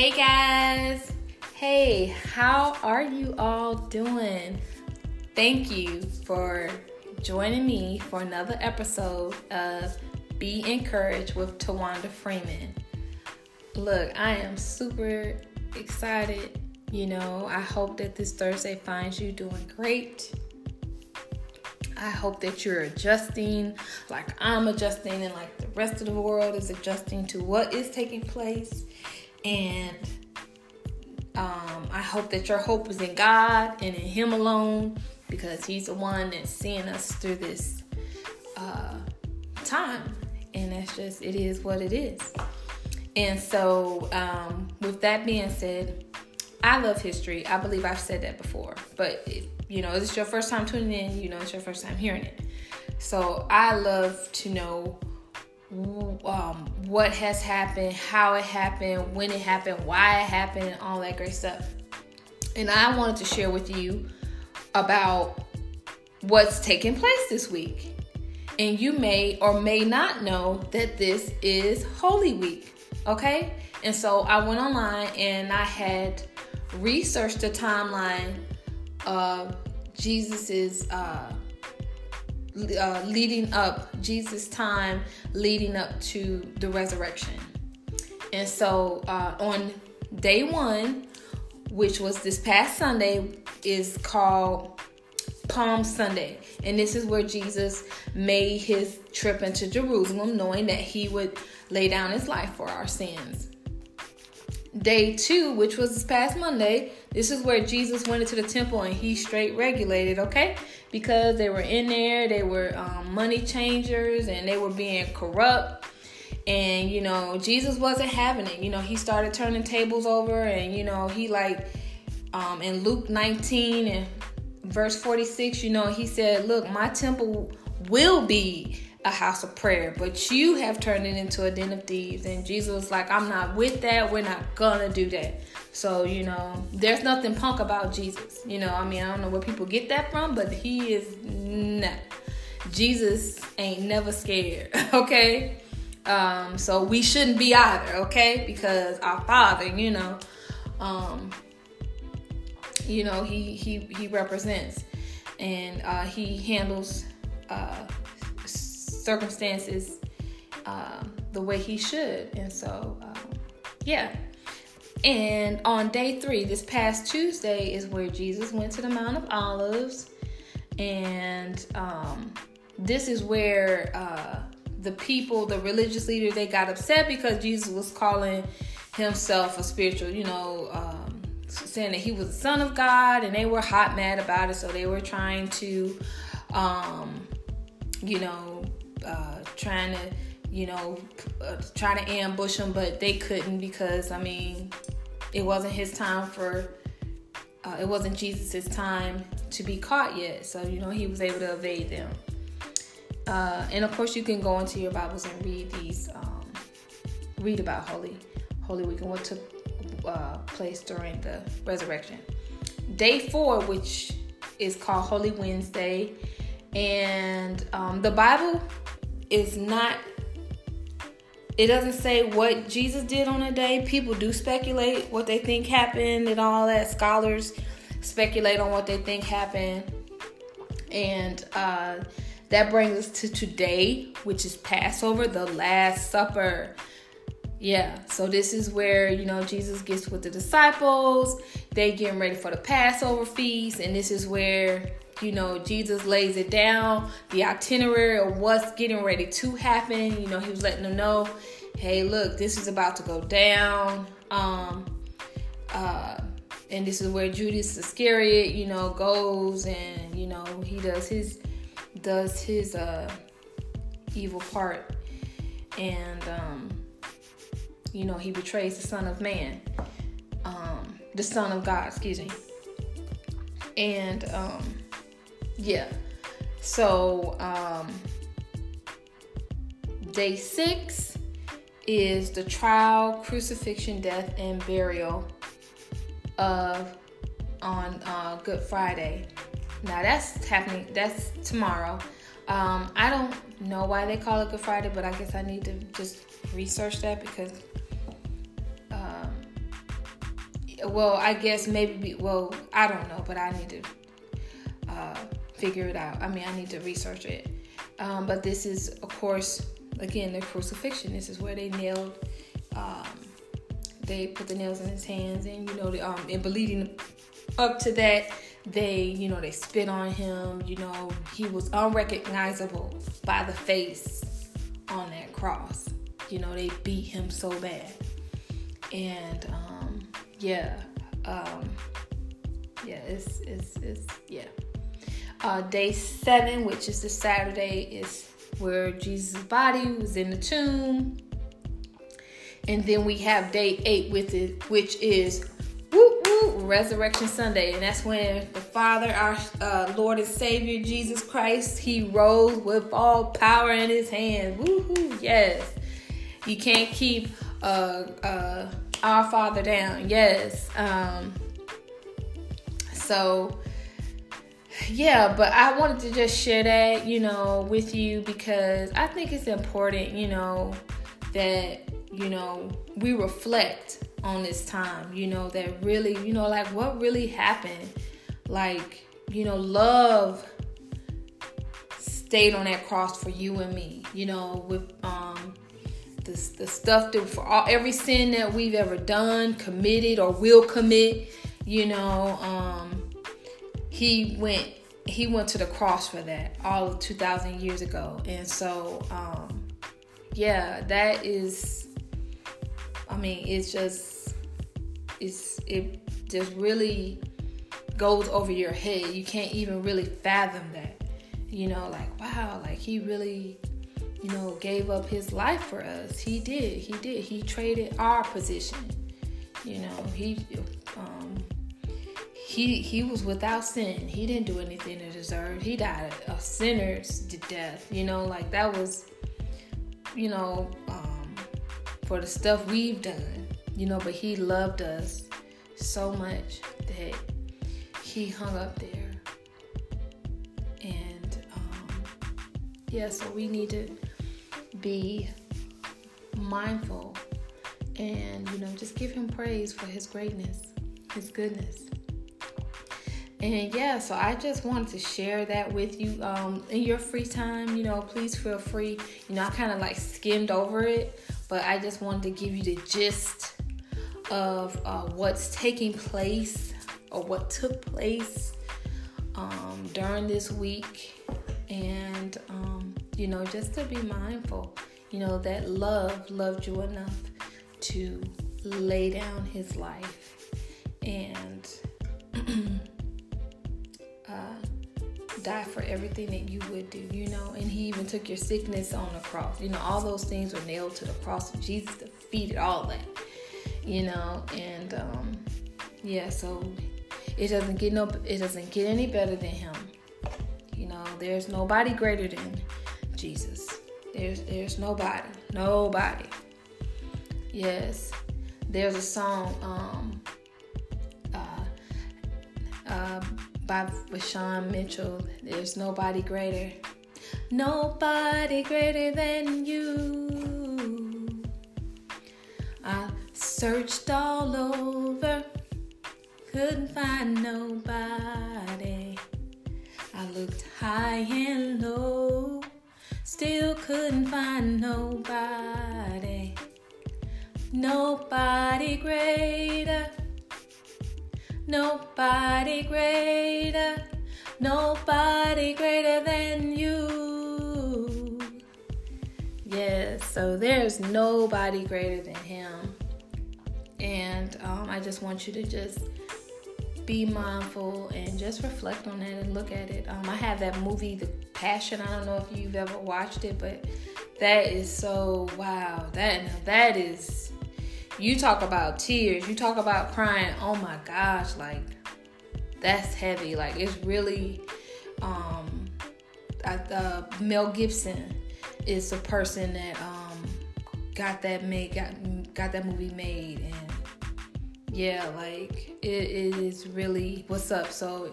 Hey guys. Hey, how are you all doing? Thank you for joining me for another episode of Be Encouraged with Tawanda Freeman. Look, I am super excited. You know, I hope that this Thursday finds you doing great. I hope that you're adjusting like I'm adjusting and like the rest of the world is adjusting to what is taking place. And um, I hope that your hope is in God and in Him alone because He's the one that's seeing us through this uh, time. And that's just, it is what it is. And so, um, with that being said, I love history. I believe I've said that before. But, if, you know, it's your first time tuning in, you know, it's your first time hearing it. So, I love to know um, what has happened, how it happened, when it happened, why it happened, all that great stuff. And I wanted to share with you about what's taking place this week. And you may or may not know that this is Holy Week, okay? And so I went online and I had researched the timeline of Jesus's uh, uh, leading up, Jesus' time leading up to the resurrection. And so uh, on day one, which was this past Sunday, is called Palm Sunday. And this is where Jesus made his trip into Jerusalem, knowing that he would lay down his life for our sins. Day two, which was this past Monday, this is where Jesus went into the temple and he straight regulated, okay? Because they were in there, they were um, money changers and they were being corrupt. And, you know, Jesus wasn't having it. You know, he started turning tables over and, you know, he like, um, in Luke 19 and verse 46, you know, he said, Look, my temple will be a house of prayer, but you have turned it into a den of thieves. And Jesus was like, I'm not with that. We're not gonna do that. So, you know, there's nothing punk about Jesus. You know, I mean, I don't know where people get that from, but he is not. Jesus ain't never scared, okay? Um, so we shouldn't be either, okay? Because our Father, you know, um, you know, he he he represents and uh, he handles uh, circumstances um, the way he should. And so, um, yeah. And on day three, this past Tuesday, is where Jesus went to the Mount of Olives. And um, this is where uh, the people, the religious leaders, they got upset because Jesus was calling himself a spiritual, you know, um, saying that he was the son of God, and they were hot mad about it. So they were trying to, um, you know, uh, trying to, you know, uh, trying to ambush him, but they couldn't because I mean, it wasn't his time for. Uh, it wasn't Jesus' time to be caught yet, so you know he was able to evade them. Uh, and of course, you can go into your Bibles and read these, um, read about Holy Holy Week and what took uh, place during the resurrection. Day four, which is called Holy Wednesday, and um, the Bible is not it doesn't say what Jesus did on a day. People do speculate what they think happened and all that. Scholars speculate on what they think happened. And uh, that brings us to today, which is Passover, the Last Supper. Yeah, so this is where, you know, Jesus gets with the disciples. They getting ready for the Passover feast. And this is where you know, Jesus lays it down, the itinerary of what's getting ready to happen. You know, he was letting them know, hey, look, this is about to go down. Um, uh, and this is where Judas Iscariot, you know, goes and you know he does his does his uh, evil part, and um, you know he betrays the Son of Man, um, the Son of God, excuse me, and um, yeah. So, um, day six is the trial, crucifixion, death, and burial of on uh, Good Friday. Now that's happening. That's tomorrow. Um, I don't know why they call it Good Friday, but I guess I need to just research that because um, well, I guess maybe. Well, I don't know, but I need to uh, figure it out. I mean, I need to research it. Um, but this is, of course, again, the crucifixion. This is where they nailed. Um, they put the nails in his hands, and you know, the, um, and believing up to that, they, you know, they spit on him. You know, he was unrecognizable by the face on that cross. You know, they beat him so bad, and um, yeah, um, yeah, it's it's it's yeah. Uh, day seven, which is the Saturday, is where Jesus' body was in the tomb. And then we have day eight with it, which is Resurrection Sunday, and that's when the Father, our uh, Lord and Savior Jesus Christ, He rose with all power in His hand. Woo hoo! Yes, you can't keep uh, uh, our Father down. Yes. Um, so yeah, but I wanted to just share that, you know, with you because I think it's important, you know, that, you know, we reflect on this time, you know, that really, you know, like what really happened. Like, you know, love stayed on that cross for you and me, you know, with um the, the stuff that for all every sin that we've ever done, committed or will commit, you know, um he went he went to the cross for that all of 2000 years ago. And so um yeah that is i mean it's just it's it just really goes over your head. You can't even really fathom that. You know like wow like he really you know gave up his life for us. He did he did. He traded our position. You know he he he was without sin. He didn't do anything to deserve. He died a sinner's death. You know, like that was, you know, um, for the stuff we've done. You know, but he loved us so much that he hung up there. And um, yeah, so we need to be mindful and you know just give him praise for his greatness, his goodness. And yeah, so I just wanted to share that with you. Um, in your free time, you know, please feel free. You know, I kind of like skimmed over it, but I just wanted to give you the gist of uh, what's taking place or what took place um, during this week. And, um, you know, just to be mindful, you know, that love loved you enough to lay down his life. And, die for everything that you would do, you know, and he even took your sickness on the cross. You know, all those things were nailed to the cross. Jesus defeated all that, you know, and um, yeah, so it doesn't get no, it doesn't get any better than him. You know, there's nobody greater than Jesus. There's there's nobody, nobody. Yes, there's a song. Um, uh, uh, by Vashawn Mitchell. There's nobody greater. Nobody greater than you. I searched all over, couldn't find nobody. I looked high and low, still couldn't find nobody. Nobody greater. Nobody greater, nobody greater than you. Yes, so there's nobody greater than him. And um, I just want you to just be mindful and just reflect on that and look at it. Um, I have that movie, The Passion. I don't know if you've ever watched it, but that is so wow. That that is you talk about tears, you talk about crying. Oh my gosh, like that's heavy. Like it's really um uh, Mel Gibson is the person that um got that made got got that movie made and yeah like it, it is really what's up so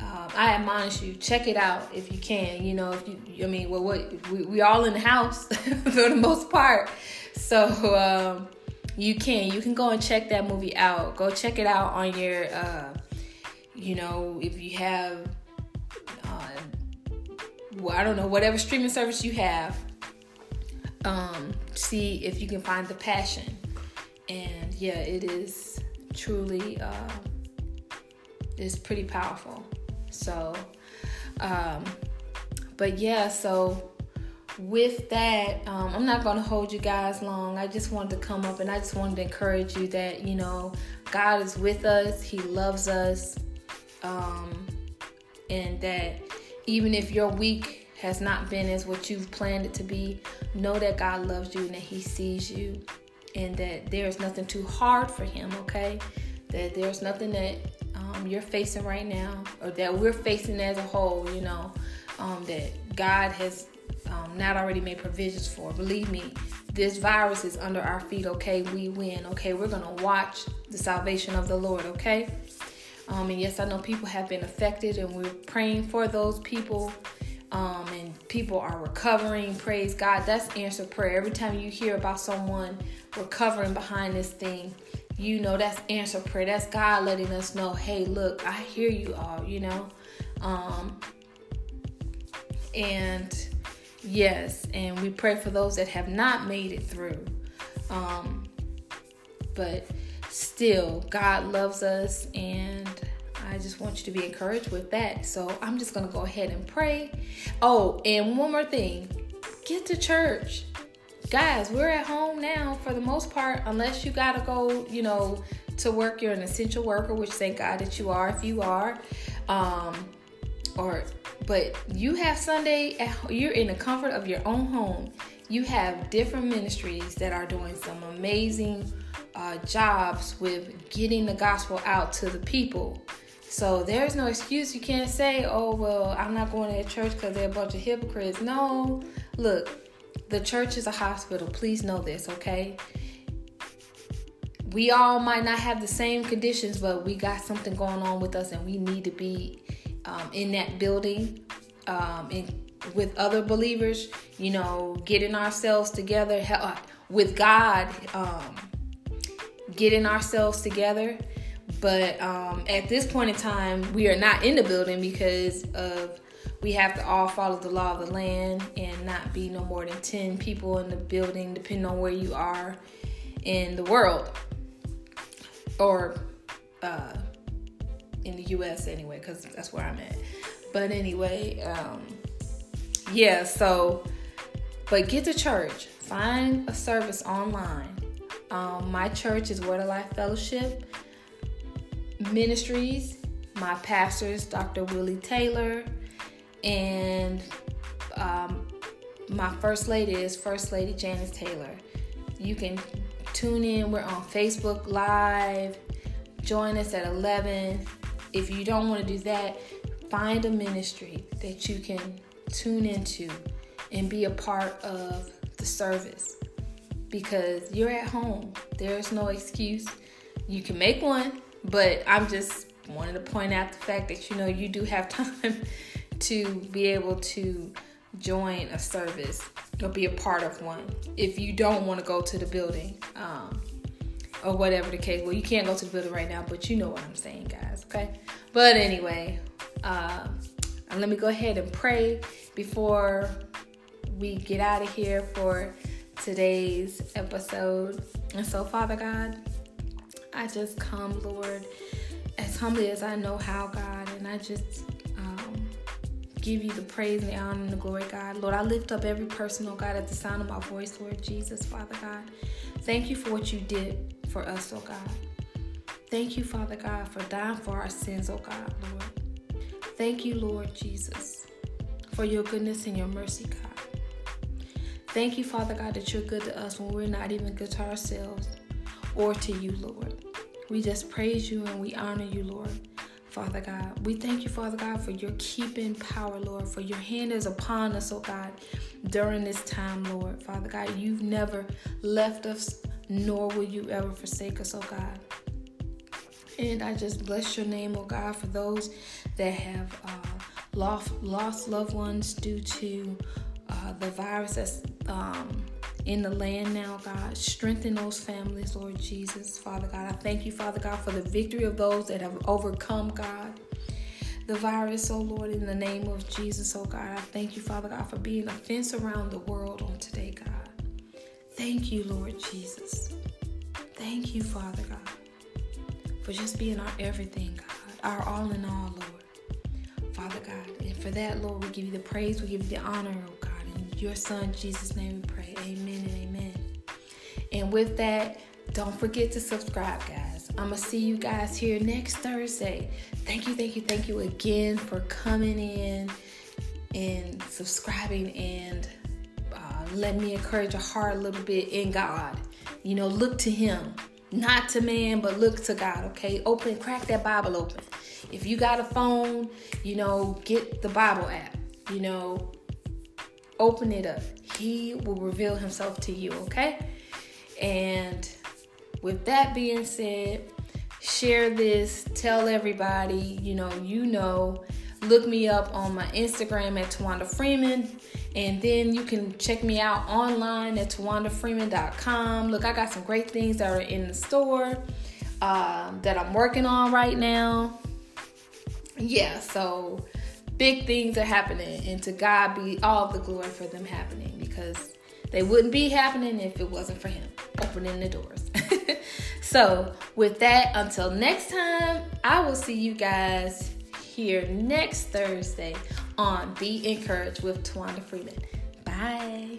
um, I admonish you check it out if you can you know if you I mean well what we, we all in the house for the most part so um you can. You can go and check that movie out. Go check it out on your, uh, you know, if you have, uh, well, I don't know, whatever streaming service you have. Um, see if you can find the passion. And yeah, it is truly, uh, it's pretty powerful. So, um, but yeah, so with that, um, I'm not going to hold you guys long. I just wanted to come up and I just wanted to encourage you that, you know, God is with us, He loves us, um, and that even if your week has not been as what you've planned it to be, know that God loves you and that He sees you, and that there's nothing too hard for Him, okay? That there's nothing that um, you're facing right now or that we're facing as a whole, you know, um, that God has um, not already made provisions for. Believe me, this virus is under our feet, okay? We win, okay? We're to watch the salvation of the Lord, okay? Um, and yes, I know people have been affected, and we're praying for those people. Um, and people are recovering. Praise God. That's answered prayer. Every time you hear about someone recovering behind this thing, you know that's answered prayer. That's God letting us know, hey, look, I hear you all, you know. Um, and Yes, and we pray for those that have not made it through. Um, but still, God loves us, and I just want you to be encouraged with that. So I'm just going to go ahead and pray. Oh, and one more thing get to church. Guys, we're at home now for the most part, unless you got to go, you know, to work. You're an essential worker, which thank God that you are if you are. Um, or but you have Sunday, you're in the comfort of your own home. You have different ministries that are doing some amazing uh, jobs with getting the gospel out to the people. So there's no excuse. You can't say, oh, well, I'm not going to church because they're a bunch of hypocrites. No, look, the church is a hospital. Please know this, okay? We all might not have the same conditions, but we got something going on with us and we need to be um, in that building um, in, with other believers, you know, getting ourselves together uh, with God, um, getting ourselves together. But um, at this point in time, we are not in the building because of we have to all follow the law of the land and not be no more than 10 people in the building, depending on where you are in the world or uh, in the US anyway, because that's where I'm at. But anyway, um, yeah, so, but get to church, find a service online. Um, my church is Word of Life Fellowship Ministries. My pastor is Dr. Willie Taylor, and um, my first lady is First Lady Janice Taylor. You can tune in. We're on Facebook Live. Join us at 11 if you don't want to do that, find a ministry that you can tune into and be a part of the service because you're at home. There's no excuse. You can make one, but I'm just wanting to point out the fact that you know you do have time to be able to join a service or be a part of one if you don't want to go to the building um, or whatever the case. Well, you can't go to the building right now, but you know what I'm saying, guys. Okay. But anyway, uh, let me go ahead and pray before we get out of here for today's episode. And so, Father God, I just come, Lord, as humbly as I know how, God, and I just um, give you the praise and the honor and the glory, God. Lord, I lift up every person, oh God, at the sound of my voice, Lord Jesus, Father God. Thank you for what you did for us, oh God. Thank you, Father God, for dying for our sins, oh God, Lord. Thank you, Lord Jesus, for your goodness and your mercy, God. Thank you, Father God, that you're good to us when we're not even good to ourselves or to you, Lord. We just praise you and we honor you, Lord. Father God. We thank you, Father God, for your keeping power, Lord, for your hand is upon us, oh God, during this time, Lord. Father God, you've never left us, nor will you ever forsake us, oh God. And I just bless your name, oh God, for those that have uh, lost, lost loved ones due to uh, the virus that's um, in the land now, God. Strengthen those families, Lord Jesus, Father God. I thank you, Father God, for the victory of those that have overcome, God. The virus, oh Lord, in the name of Jesus, oh God. I thank you, Father God, for being a fence around the world on today. Thank you, Lord Jesus. Thank you, Father God, for just being our everything, God, our all in all, Lord. Father God, and for that, Lord, we give you the praise, we give you the honor, oh God. In your Son, Jesus' name, we pray. Amen and amen. And with that, don't forget to subscribe, guys. I'm going to see you guys here next Thursday. Thank you, thank you, thank you again for coming in and subscribing and let me encourage your heart a little bit in God. You know, look to Him, not to man, but look to God, okay? Open, crack that Bible open. If you got a phone, you know, get the Bible app, you know, open it up. He will reveal Himself to you, okay? And with that being said, share this, tell everybody, you know, you know. Look me up on my Instagram at Tawanda Freeman. And then you can check me out online at tawandafreeman.com. Look, I got some great things that are in the store um, that I'm working on right now. Yeah, so big things are happening, and to God be all the glory for them happening because they wouldn't be happening if it wasn't for Him opening the doors. so, with that, until next time, I will see you guys here next Thursday on Be Encouraged with Tawanda Freeman. Bye.